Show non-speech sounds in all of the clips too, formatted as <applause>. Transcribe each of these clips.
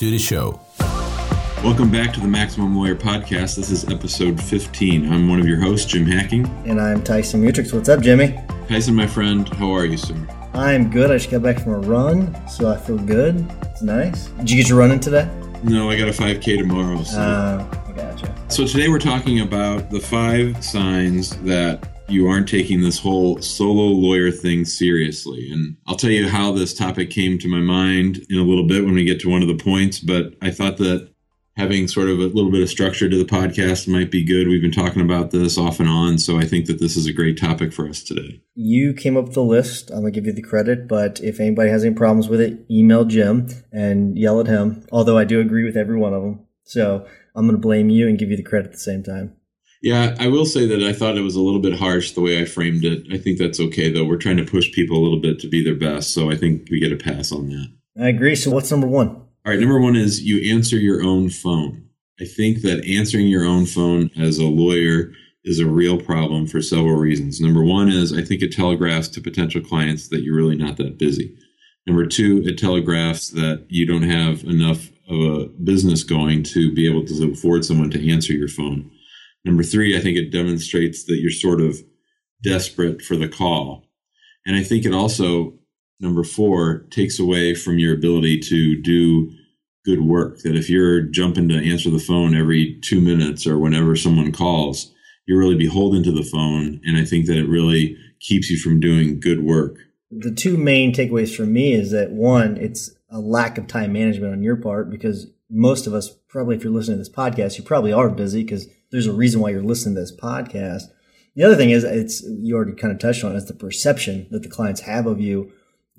Welcome to the show. Welcome back to the Maximum Lawyer Podcast. This is episode 15. I'm one of your hosts, Jim Hacking. And I'm Tyson Mutrux. What's up, Jimmy? Tyson, my friend, how are you, sir? I'm good. I just got back from a run, so I feel good. It's nice. Did you get your run running today? No, I got a 5K tomorrow. So. Uh, gotcha. So today we're talking about the five signs that you aren't taking this whole solo lawyer thing seriously. And I'll tell you how this topic came to my mind in a little bit when we get to one of the points, but I thought that having sort of a little bit of structure to the podcast might be good. We've been talking about this off and on, so I think that this is a great topic for us today. You came up with the list. I'm gonna give you the credit, but if anybody has any problems with it, email Jim and yell at him. Although I do agree with every one of them, so I'm gonna blame you and give you the credit at the same time. Yeah, I will say that I thought it was a little bit harsh the way I framed it. I think that's okay though. We're trying to push people a little bit to be their best, so I think we get a pass on that. I agree. So what's number one? All right, number one is you answer your own phone. I think that answering your own phone as a lawyer is a real problem for several reasons. Number one is I think it telegraphs to potential clients that you're really not that busy. Number two, it telegraphs that you don't have enough of a business going to be able to afford someone to answer your phone. Number three, I think it demonstrates that you're sort of desperate for the call. And I think it also number four takes away from your ability to do good work. That if you're jumping to answer the phone every two minutes or whenever someone calls, you're really beholden to the phone. And I think that it really keeps you from doing good work. The two main takeaways for me is that one, it's a lack of time management on your part because most of us, probably if you're listening to this podcast, you probably are busy because there's a reason why you're listening to this podcast. The other thing is, it's you already kind of touched on, is the perception that the clients have of you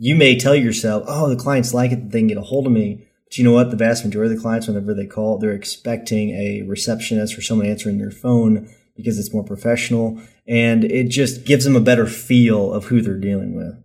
you may tell yourself, oh, the clients like it, they can get a hold of me. But you know what? The vast majority of the clients, whenever they call, they're expecting a receptionist or someone answering their phone because it's more professional and it just gives them a better feel of who they're dealing with.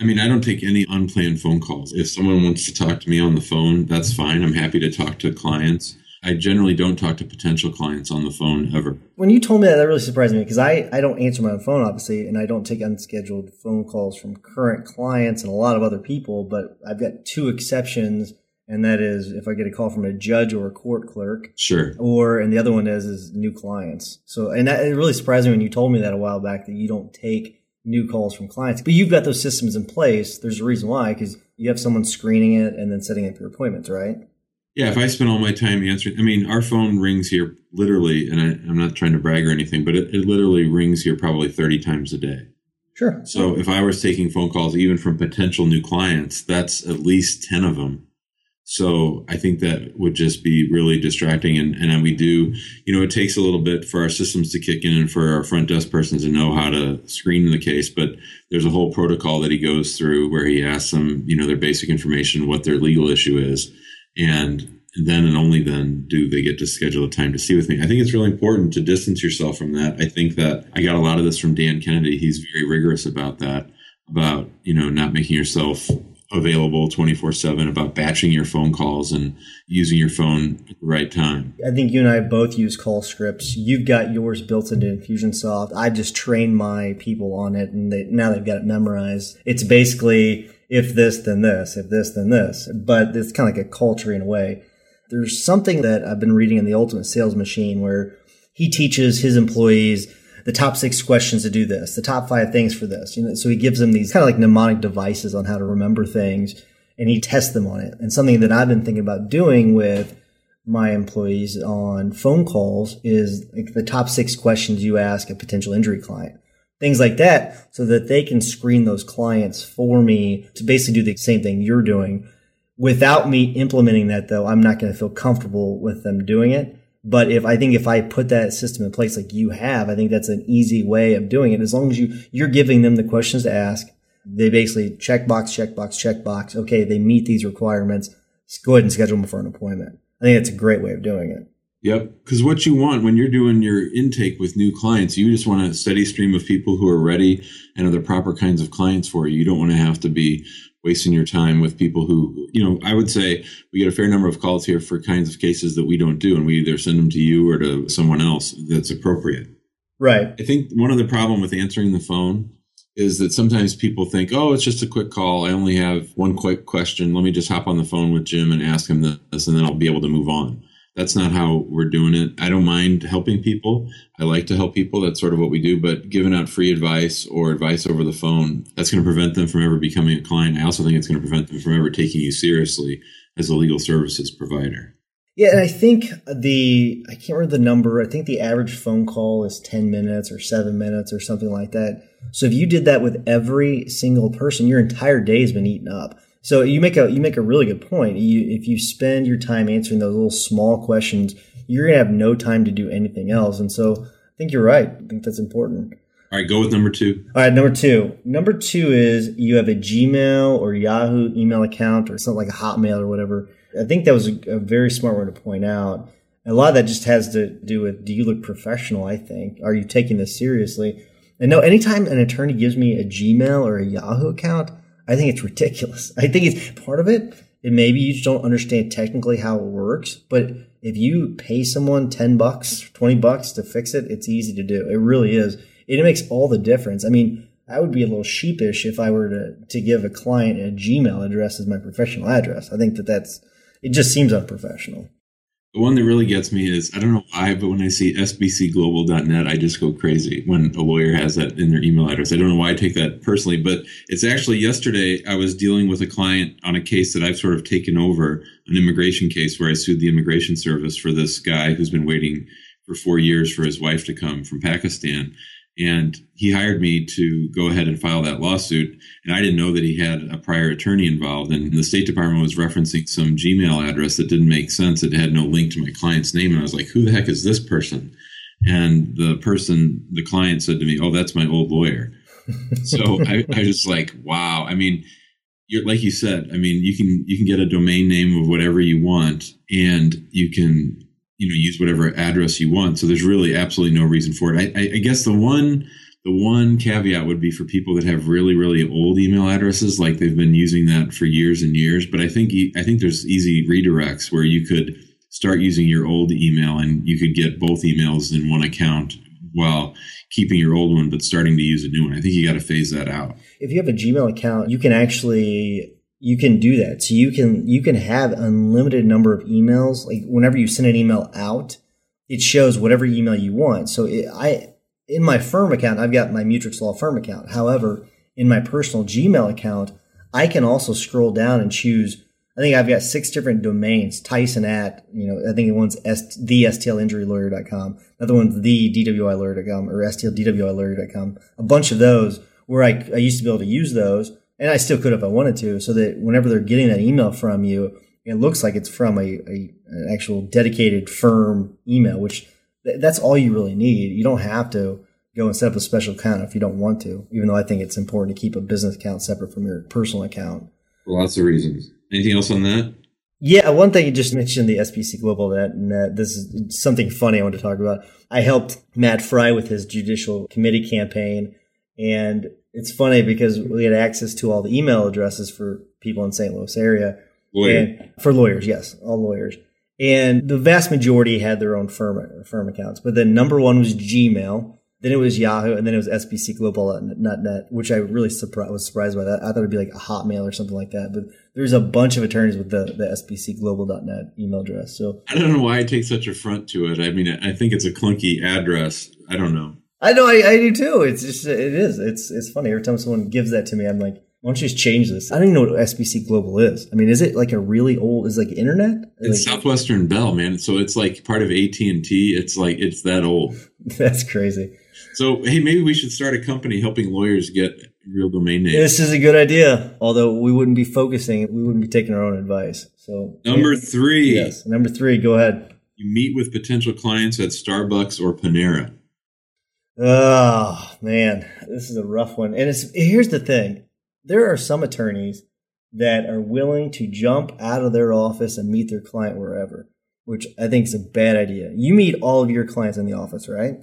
I mean, I don't take any unplanned phone calls. If someone wants to talk to me on the phone, that's fine. I'm happy to talk to clients. I generally don't talk to potential clients on the phone ever. When you told me that, that really surprised me because I, I don't answer my own phone, obviously, and I don't take unscheduled phone calls from current clients and a lot of other people. But I've got two exceptions, and that is if I get a call from a judge or a court clerk. Sure. Or, and the other one is, is new clients. So, and that, it really surprised me when you told me that a while back that you don't take new calls from clients. But you've got those systems in place. There's a reason why, because you have someone screening it and then setting up your appointments, right? Yeah, if I spend all my time answering, I mean, our phone rings here literally, and I, am not trying to brag or anything, but it, it literally rings here probably 30 times a day. Sure. So if I was taking phone calls, even from potential new clients, that's at least 10 of them. So I think that would just be really distracting. And, and we do, you know, it takes a little bit for our systems to kick in and for our front desk persons to know how to screen the case. But there's a whole protocol that he goes through where he asks them, you know, their basic information, what their legal issue is and then and only then do they get to schedule a time to see with me. I think it's really important to distance yourself from that. I think that I got a lot of this from Dan Kennedy. He's very rigorous about that, about, you know, not making yourself available 24 7 about batching your phone calls and using your phone at the right time. I think you and I both use call scripts. You've got yours built into Infusionsoft. I just trained my people on it and they, now they've got it memorized. It's basically if this, then this, if this, then this. But it's kind of like a culture in a way. There's something that I've been reading in the Ultimate Sales Machine where he teaches his employees the top six questions to do this, the top five things for this. You know, so he gives them these kind of like mnemonic devices on how to remember things and he tests them on it. And something that I've been thinking about doing with my employees on phone calls is like the top six questions you ask a potential injury client. Things like that, so that they can screen those clients for me to basically do the same thing you're doing. Without me implementing that though, I'm not going to feel comfortable with them doing it. But if I think if I put that system in place like you have, I think that's an easy way of doing it. As long as you, you're giving them the questions to ask, they basically check box, check box, check box. Okay, they meet these requirements. Go ahead and schedule them for an appointment. I think that's a great way of doing it. Yep. Because what you want when you're doing your intake with new clients, you just want a steady stream of people who are ready and are the proper kinds of clients for you. You don't want to have to be wasting your time with people who, you know, I would say we get a fair number of calls here for kinds of cases that we don't do, and we either send them to you or to someone else that's appropriate. Right. I think one of the problem with answering the phone is that sometimes people think, oh, it's just a quick call. I only have one quick question. Let me just hop on the phone with Jim and ask him this, and then I'll be able to move on that's not how we're doing it. I don't mind helping people. I like to help people. That's sort of what we do. But giving out free advice or advice over the phone, that's going to prevent them from ever becoming a client. I also think it's going to prevent them from ever taking you seriously as a legal services provider. Yeah, and I think the I can't remember the number. I think the average phone call is 10 minutes or 7 minutes or something like that. So if you did that with every single person, your entire day has been eaten up. So you make a you make a really good point. You, if you spend your time answering those little small questions, you're gonna have no time to do anything else. And so I think you're right. I think that's important. All right, go with number two. All right, number two. Number two is you have a Gmail or Yahoo email account or something like a Hotmail or whatever. I think that was a, a very smart one to point out. a lot of that just has to do with do you look professional? I think. Are you taking this seriously? And no, anytime an attorney gives me a Gmail or a Yahoo account, I think it's ridiculous. I think it's part of it. And maybe you just don't understand technically how it works. But if you pay someone 10 bucks, 20 bucks to fix it, it's easy to do. It really is. It makes all the difference. I mean, I would be a little sheepish if I were to, to give a client a Gmail address as my professional address. I think that that's, it just seems unprofessional. The one that really gets me is I don't know why, but when I see sbcglobal.net, I just go crazy when a lawyer has that in their email address. I don't know why I take that personally, but it's actually yesterday I was dealing with a client on a case that I've sort of taken over, an immigration case where I sued the immigration service for this guy who's been waiting for four years for his wife to come from Pakistan. And he hired me to go ahead and file that lawsuit. And I didn't know that he had a prior attorney involved. And the State Department was referencing some Gmail address that didn't make sense. It had no link to my client's name. And I was like, who the heck is this person? And the person, the client said to me, oh, that's my old lawyer. <laughs> so I, I was like, wow. I mean, you're, like you said, I mean, you can you can get a domain name of whatever you want, and you can you know use whatever address you want. So there's really absolutely no reason for it. I, I, I guess the one the one caveat would be for people that have really really old email addresses, like they've been using that for years and years. But I think I think there's easy redirects where you could start using your old email and you could get both emails in one account while keeping your old one but starting to use a new one. I think you got to phase that out. If you have a Gmail account, you can actually you can do that. So you can you can have unlimited number of emails. Like whenever you send an email out, it shows whatever email you want. So it, I in my firm account, I've got my Mutrux Law firm account. However, in my personal Gmail account, I can also scroll down and choose. I think I've got six different domains. Tyson at, you know, I think one's S, the stlinjurylawyer.com. Another one's the dwilawyer.com or stldwilawyer.com. A bunch of those where I, I used to be able to use those and I still could if I wanted to, so that whenever they're getting that email from you, it looks like it's from a, a an actual dedicated firm email, which th- that's all you really need. You don't have to go and set up a special account if you don't want to, even though I think it's important to keep a business account separate from your personal account. For lots of reasons. Anything else on that? Yeah, one thing you just mentioned the SBC Global Net, and that this is something funny I want to talk about. I helped Matt Fry with his judicial committee campaign, and it's funny because we had access to all the email addresses for people in St. Louis area. Lawyer. And for lawyers, yes, all lawyers. And the vast majority had their own firm firm accounts. But then number one was Gmail. Then it was Yahoo, and then it was SBCGlobal.net, which I really surprised, was surprised by that. I thought it'd be like a Hotmail or something like that. But there's a bunch of attorneys with the, the SBCGlobal.net email address. So I don't know why I take such a front to it. I mean, I think it's a clunky address. I don't know. I know I, I do too. It's just it is. It's it's funny every time someone gives that to me. I'm like, why don't you just change this? I don't even know what SBC Global is. I mean, is it like a really old? Is it like internet? It's like, Southwestern Bell, man. So it's like part of AT and T. It's like it's that old. <laughs> That's crazy. So hey, maybe we should start a company helping lawyers get real domain names. This is a good idea. Although we wouldn't be focusing, we wouldn't be taking our own advice. So number three. Yes, number three. Go ahead. You meet with potential clients at Starbucks or Panera. Oh man, this is a rough one. And it's here's the thing: there are some attorneys that are willing to jump out of their office and meet their client wherever, which I think is a bad idea. You meet all of your clients in the office, right?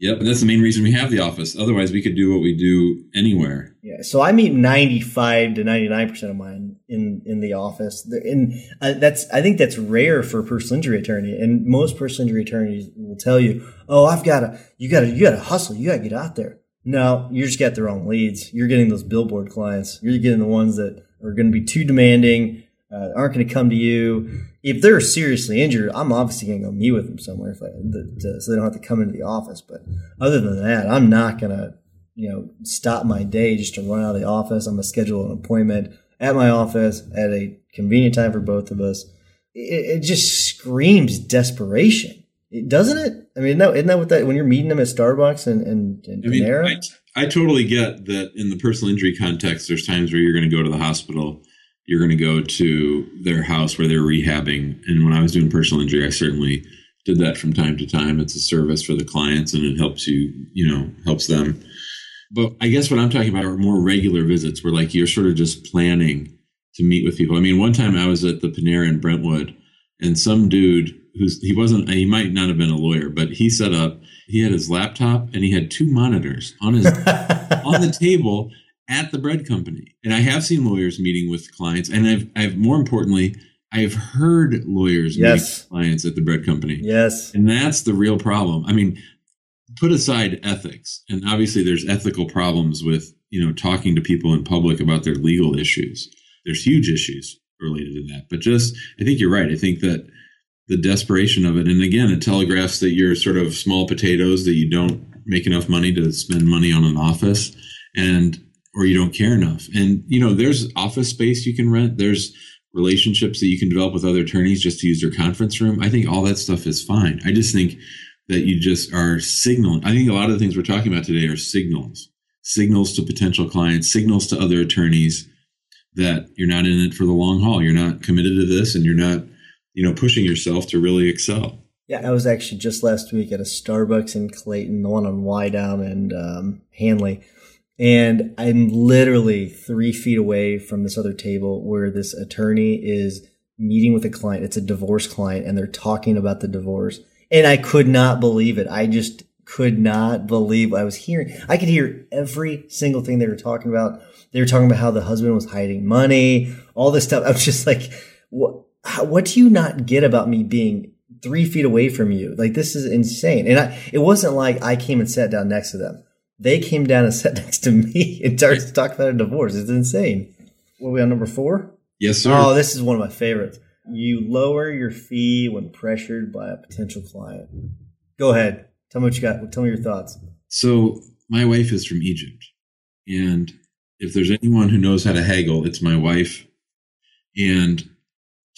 Yep, that's the main reason we have the office. Otherwise, we could do what we do anywhere. Yeah, so I meet ninety-five to ninety-nine percent of mine in in the office, and uh, that's I think that's rare for a personal injury attorney. And most personal injury attorneys will tell you, "Oh, I've got to, you got to, you got to hustle, you got to get out there." No, you just got the wrong leads. You're getting those billboard clients. You're getting the ones that are going to be too demanding, uh, aren't going to come to you. If they're seriously injured, I'm obviously going to go meet with them somewhere, if I, the, so they don't have to come into the office. But other than that, I'm not going to, you know, stop my day just to run out of the office. I'm going to schedule an appointment at my office at a convenient time for both of us. It, it just screams desperation. It, doesn't it? I mean, isn't that, isn't that what that when you're meeting them at Starbucks and, and, and I mean, Panera? I, I totally get that in the personal injury context, there's times where you're going to go to the hospital, you're going to go to their house where they're rehabbing. And when I was doing personal injury, I certainly did that from time to time. It's a service for the clients and it helps you, you know, helps them. But I guess what I'm talking about are more regular visits where like you're sort of just planning to meet with people. I mean, one time I was at the Panera in Brentwood and some dude who's he wasn't he might not have been a lawyer, but he set up he had his laptop and he had two monitors on his <laughs> on the table at the bread company. And I have seen lawyers meeting with clients, and I've I've more importantly, I've heard lawyers Yes. meet clients at the bread company. yes. And that's the real problem. I mean, put aside ethics, and obviously there's ethical problems with, you know, talking to people in public about their legal issues. There's huge issues related to that. But just I think you're right. I think that the desperation of it and again it telegraphs that you're sort of small potatoes that you don't make enough money to spend money on an office and or you don't care enough. And you know there's office space you can rent. There's relationships that you can develop with other attorneys just to use their conference room. I think all that stuff is fine. I just think that you just are signaling i think a lot of the things we're talking about today are signals. Signals to potential clients signals to other attorneys that you're not in it for the long haul. You're not committed to this and you're not you know pushing yourself to really excel. Yeah, I was actually just last week at a Starbucks in Clayton, the one on Wydown and um, Hanley. And I'm literally three feet away from this other table where this attorney is meeting with a client. It's a divorce client and they're talking about the divorce. And I could not believe it. I just could not believe I was hearing. I could hear every single thing they were talking about. They were talking about how the husband was hiding money, all this stuff. <laughs> I was just like, what, how, what do you not get about me being three feet away from you? Like, this is insane. And I, it wasn't like I came and sat down next to them. They came down and sat <laughs> next to me and started to talk about a divorce. It's insane. What are we on number four? yes sir Oh, this is one of my favorites. You lower your fee when pressured by a potential client. Go ahead. Tell me what you got. Tell me your thoughts. So my wife is from Egypt, and if there's anyone who knows how to haggle, it's my wife, and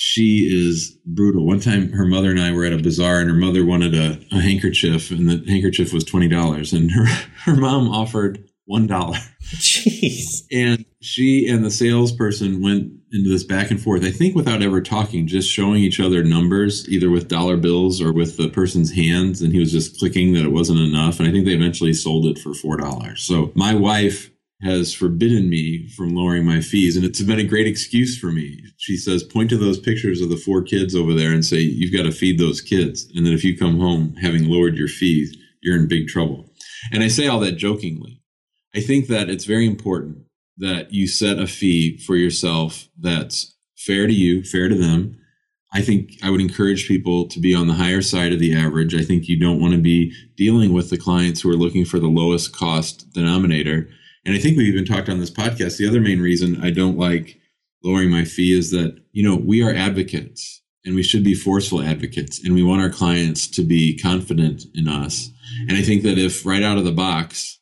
she is brutal. One time, her mother and I were at a bazaar, and her mother wanted a, a handkerchief, and the handkerchief was twenty dollars, and her <laughs> her mom offered one dollar. Jeez. And she and the salesperson went into this back and forth, I think without ever talking, just showing each other numbers, either with dollar bills or with the person's hands. And he was just clicking that it wasn't enough. And I think they eventually sold it for $4. So my wife has forbidden me from lowering my fees. And it's been a great excuse for me. She says, point to those pictures of the four kids over there and say, you've got to feed those kids. And then if you come home having lowered your fees, you're in big trouble. And I say all that jokingly. I think that it's very important that you set a fee for yourself that's fair to you, fair to them. I think I would encourage people to be on the higher side of the average. I think you don't want to be dealing with the clients who are looking for the lowest cost denominator. And I think we've even talked on this podcast. The other main reason I don't like lowering my fee is that, you know, we are advocates and we should be forceful advocates and we want our clients to be confident in us. And I think that if right out of the box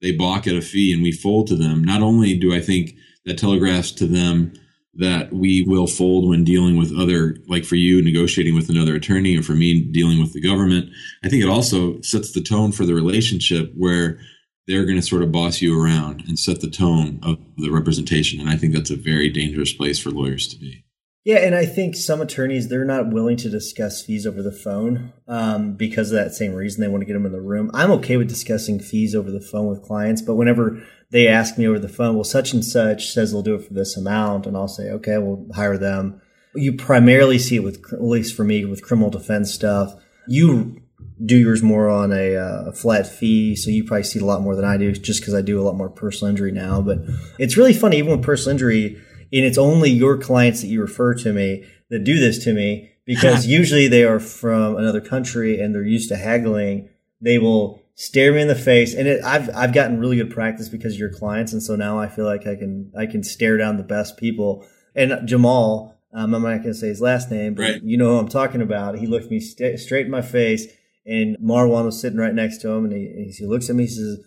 they balk at a fee and we fold to them, not only do I think that telegraphs to them that we will fold when dealing with other, like for you, negotiating with another attorney, or for me, dealing with the government. I think it also sets the tone for the relationship where they're going to sort of boss you around and set the tone of the representation. And I think that's a very dangerous place for lawyers to be. Yeah, and I think some attorneys they're not willing to discuss fees over the phone um, because of that same reason. They want to get them in the room. I'm okay with discussing fees over the phone with clients, but whenever they ask me over the phone, well, such and such says they'll do it for this amount, and I'll say, okay, we'll hire them. You primarily see it with, at least for me, with criminal defense stuff. You do yours more on a uh, flat fee, so you probably see it a lot more than I do, just because I do a lot more personal injury now. But it's really funny, even with personal injury and it's only your clients that you refer to me that do this to me <laughs> because usually they are from another country and they're used to haggling. They will stare me in the face, and it, I've I've gotten really good practice because you're clients, and so now I feel like I can I can stare down the best people. And Jamal, um, I'm not going to say his last name, but right. you know who I'm talking about. He looked me st- straight in my face, and Marwan was sitting right next to him, and he, he looks at me, he says,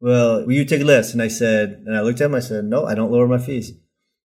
"Well, will you take a list?" And I said, and I looked at him, I said, "No, I don't lower my fees."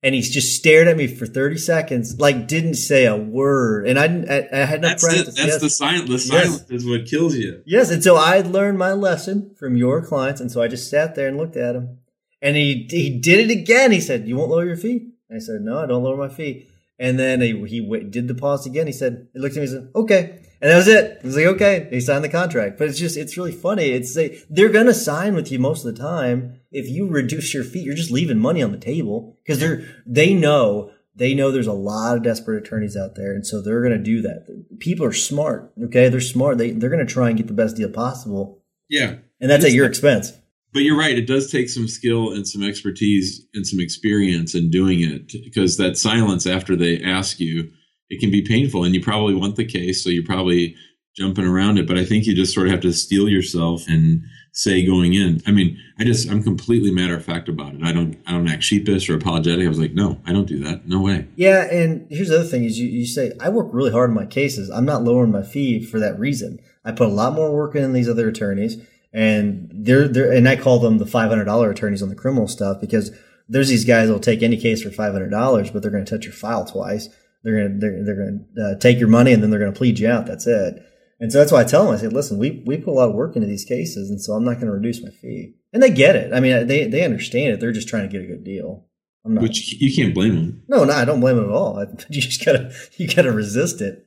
and he just stared at me for 30 seconds, like didn't say a word. And I, I, I had no that's practice. It. That's yes. the silence. The silence yes. is what kills you. Yes. And so I learned my lesson from your clients. And so I just sat there and looked at him. And he, he did it again. He said, you won't lower your fee? I said, no, I don't lower my fee. And then he, he did the pause again. He said, he looked at me and said, okay. And that was it. He was like, okay. He signed the contract. But it's just, it's really funny. It's a, they're going to sign with you most of the time. If you reduce your fee, you're just leaving money on the table because they're, they know, they know there's a lot of desperate attorneys out there. And so they're going to do that. People are smart. Okay. They're smart. They, they're going to try and get the best deal possible. Yeah. And that's at your expense. But you're right. It does take some skill and some expertise and some experience in doing it because that silence after they ask you, it can be painful and you probably want the case so you're probably jumping around it but i think you just sort of have to steel yourself and say going in. I mean i just i'm completely matter of fact about it. I don't i don't act sheepish or apologetic. I was like no i don't do that. No way. Yeah and here's the other thing is you, you say i work really hard on my cases. I'm not lowering my fee for that reason. I put a lot more work in than these other attorneys and they're, they're and i call them the $500 attorneys on the criminal stuff because there's these guys that'll take any case for $500 but they're going to touch your file twice they're gonna they're, they're gonna uh, take your money and then they're gonna plead you out. That's it. And so that's why I tell them. I say, listen, we we put a lot of work into these cases, and so I'm not going to reduce my fee. And they get it. I mean, they they understand it. They're just trying to get a good deal. I'm not, Which you can't blame them. No, no, I don't blame them at all. <laughs> You just gotta you gotta resist it.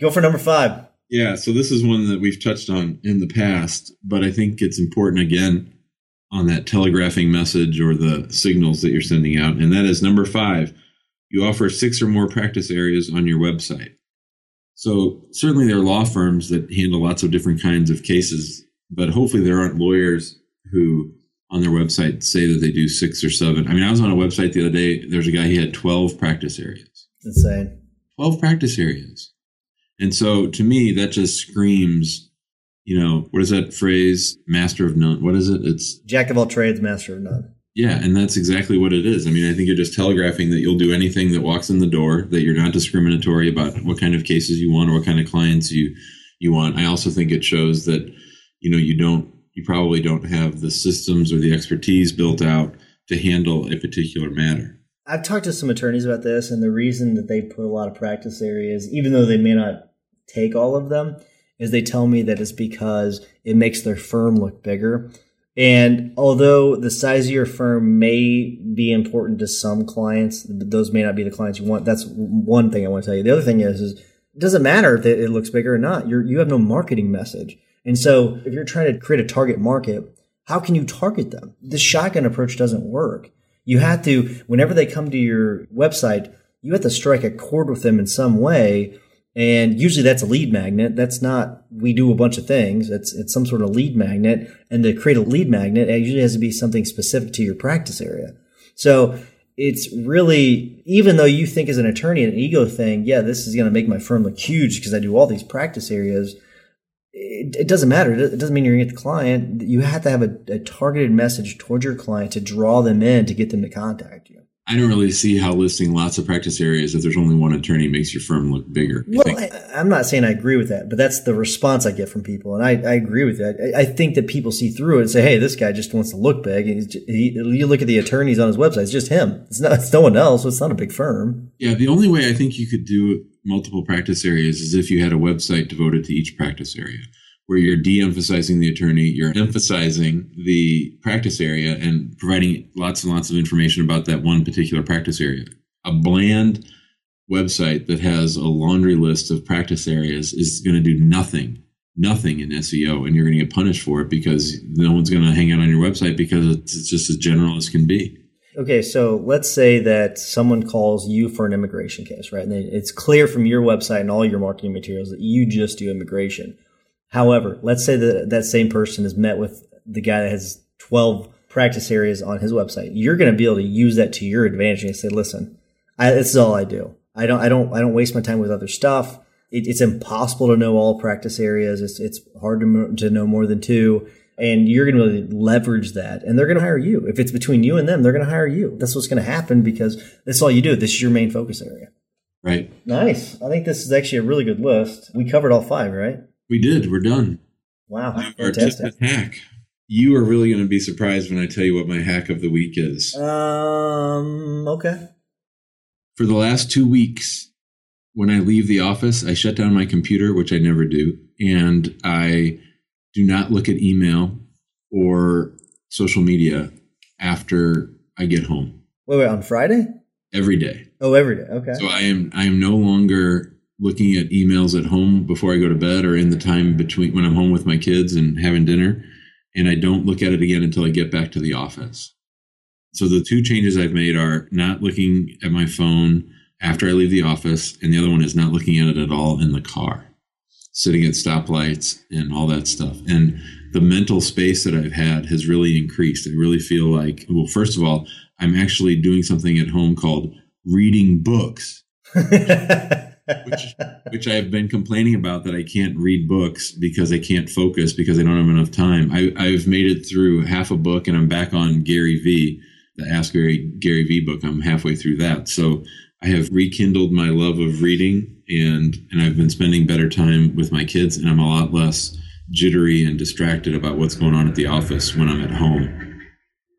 Go for number five. Yeah, so this is one that we've touched on in the past, but I think it's important again on that telegraphing message or the signals that you're sending out, and that is number five you offer six or more practice areas on your website. So, certainly, there are law firms that handle lots of different kinds of cases, but hopefully, there aren't lawyers who on their website say that they do six or seven. I mean, I was on a website the other day, there's a guy, he had 12 practice areas. Insane. 12 practice areas. And so, to me, that just screams you know, what is that phrase? Master of none. What is it? It's jack of all trades, master of none. Yeah, and that's exactly what it is. I mean, I think you're just telegraphing that you'll do anything that walks in the door, that you're not discriminatory about what kind of cases you want or what kind of clients you you want. I also think it shows that you know you don't you probably don't have the systems or the expertise built out to handle a particular matter. I've talked to some attorneys about this, and the reason that they put a lot of practice areas, even though they may not take all of them, is they tell me that it's because it makes their firm look bigger. And although the size of your firm may be important to some clients, those may not be the clients you want. That's one thing I want to tell you. The other thing is, is it doesn't matter if it looks bigger or not. You're, you have no marketing message. And so if you're trying to create a target market, how can you target them? The shotgun approach doesn't work. You have to, whenever they come to your website, you have to strike a chord with them in some way and usually that's a lead magnet. That's not, we do a bunch of things. It's, it's some sort of lead magnet. And to create a lead magnet, it usually has to be something specific to your practice area. So it's really, even though you think as an attorney an ego thing, yeah, this is going to make my firm look huge because I do all these practice areas. It, it, doesn't matter. It doesn't mean you're going to get the client. You have to have a, a targeted message towards your client to draw them in to get them to contact you. I don't really see how listing lots of practice areas if there's only one attorney makes your firm look bigger. Well, I, am not saying I agree with that, but that's the response I get from people, and I, I agree with that. I, I, think that people see through it and say, "Hey, this guy just wants to look big." And he, you look at the attorneys on his website; it's just him. It's not. It's no one else. It's not a big firm. Yeah, the only way I think you could do multiple practice areas is if you had a website devoted to each practice area where you're de-emphasizing the attorney, you're emphasizing the practice area and providing lots and lots of information about that one particular practice area. A bland website that has a laundry list of practice areas is going to do nothing, nothing in SEO, and you're going to get punished for it because no one's going to hang out on your website because it's, just as general as can be. Okay, so let's say that someone calls you for an immigration case, right? And it's clear from your website and all your marketing materials that you just do immigration However, let's say that that same person has met with the guy that has 12 practice areas on his website. You're going to be able to use that to your advantage and say, listen, I, this is all I do. I don't, I don't, I don't waste my time with other stuff. It, it's impossible to know all practice areas. It's, it's hard to, to know more than two. And you're going to really leverage that and they're going to hire you. If it's between you and them, they're going to hire you. That's what's going to happen because that's all you do. This is your main focus area. Right. Nice. I think this is actually a really good list. We covered all five, right? We did. We're done. Wow. Our tip hack. You are really going to be surprised when I tell you what my hack of the week is. Um. Okay. For the last two weeks, when I leave the office, I shut down my computer, which I never do, and I do not look at email or social media after I get home. Wait, wait, on Friday? Every day. Oh, every day. Okay. So I am I am no longer looking at emails at home before I go to bed or in the time between when I'm home with my kids and having dinner. And I don't look at it again until I get back to the office. So the two changes I've made are not looking at my phone after I leave the office, and the other one is not looking at it at all in the car, sitting at stoplights and all that stuff. And the mental space that I've had has really increased. I really feel like, well, first of all, I'm actually doing something at home called reading books. <laughs> which which I have been complaining about that I can't read books because I can't focus because I don't have enough time. I, I've made it through half a book and I'm back on Gary V, the Ask Gary Gary V book. I'm halfway through that, so I have rekindled my love of reading and and I've been spending better time with my kids and I'm a lot less jittery and distracted about what's going on at the office when I'm at home.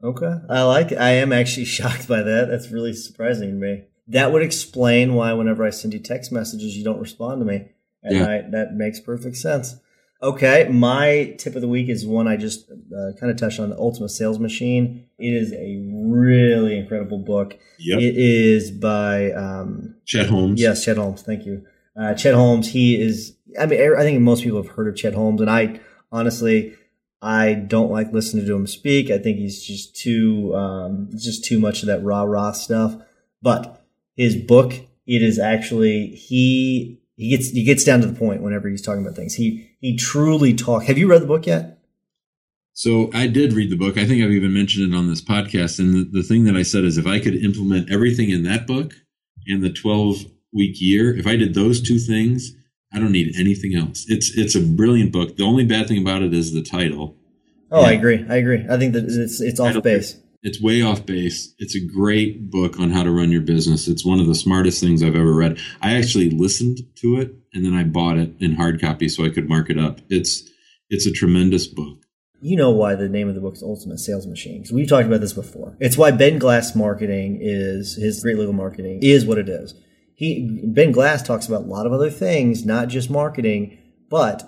Okay, I like. It. I am actually <laughs> shocked by that. That's really surprising to me that would explain why whenever I send you text messages, you don't respond to me at yeah. night. That makes perfect sense. Okay, my tip of the week is one I just uh, kind of touched on the Ultimate Sales Machine. It is a really incredible book. Yep. It is by um, Chet Holmes. Yes, Chet Holmes. Thank you. Uh, Chet Holmes. He is. I mean, I think most people have heard of Chet Holmes, and I honestly, I don't like listening to him speak. I think he's just too, um, just too much of that rah rah stuff. But his book, it is actually he he gets he gets down to the point whenever he's talking about things. He he truly talk. Have you read the book yet? So I did read the book. I think I've even mentioned it on this podcast. And the, the thing that I said is if I could implement everything in that book and the 12 week year, if I did those two things, I don't need anything else. It's it's a brilliant book. The only bad thing about it is the title. Oh, and I agree. I agree. I think that it's it's off base. It's way off base. It's a great book on how to run your business. It's one of the smartest things I've ever read. I actually listened to it and then I bought it in hard copy so I could mark it up. It's it's a tremendous book. You know why the name of the book is Ultimate Sales Machine we've talked about this before. It's why Ben Glass marketing is his great legal marketing is what it is. He Ben Glass talks about a lot of other things, not just marketing, but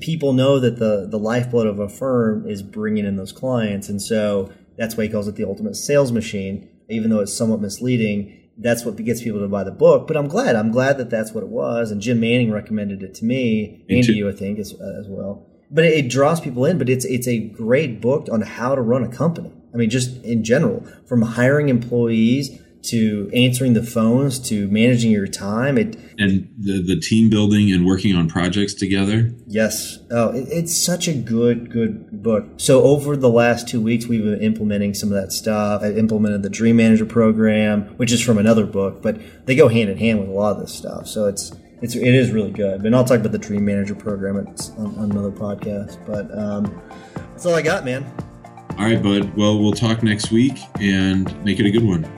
people know that the the lifeblood of a firm is bringing in those clients, and so that's why he calls it the ultimate sales machine, even though it's somewhat misleading. That's what gets people to buy the book. But I'm glad. I'm glad that that's what it was. And Jim Manning recommended it to me, and to you, I think, as, as well. But it, it draws people in. But it's it's a great book on how to run a company. I mean, just in general, from hiring employees to answering the phones to managing your time. It and the the team building and working on projects together. Yes. Oh, it, it's such a good good book. So over the last two weeks, we've been implementing some of that stuff. I implemented the Dream Manager program, which is from another book, but they go hand in hand with a lot of this stuff. So it's it's it is really good. And I'll talk about the Dream Manager program it's on, on another podcast. But um, that's all I got, man. All right, bud. Well, we'll talk next week and make it a good one.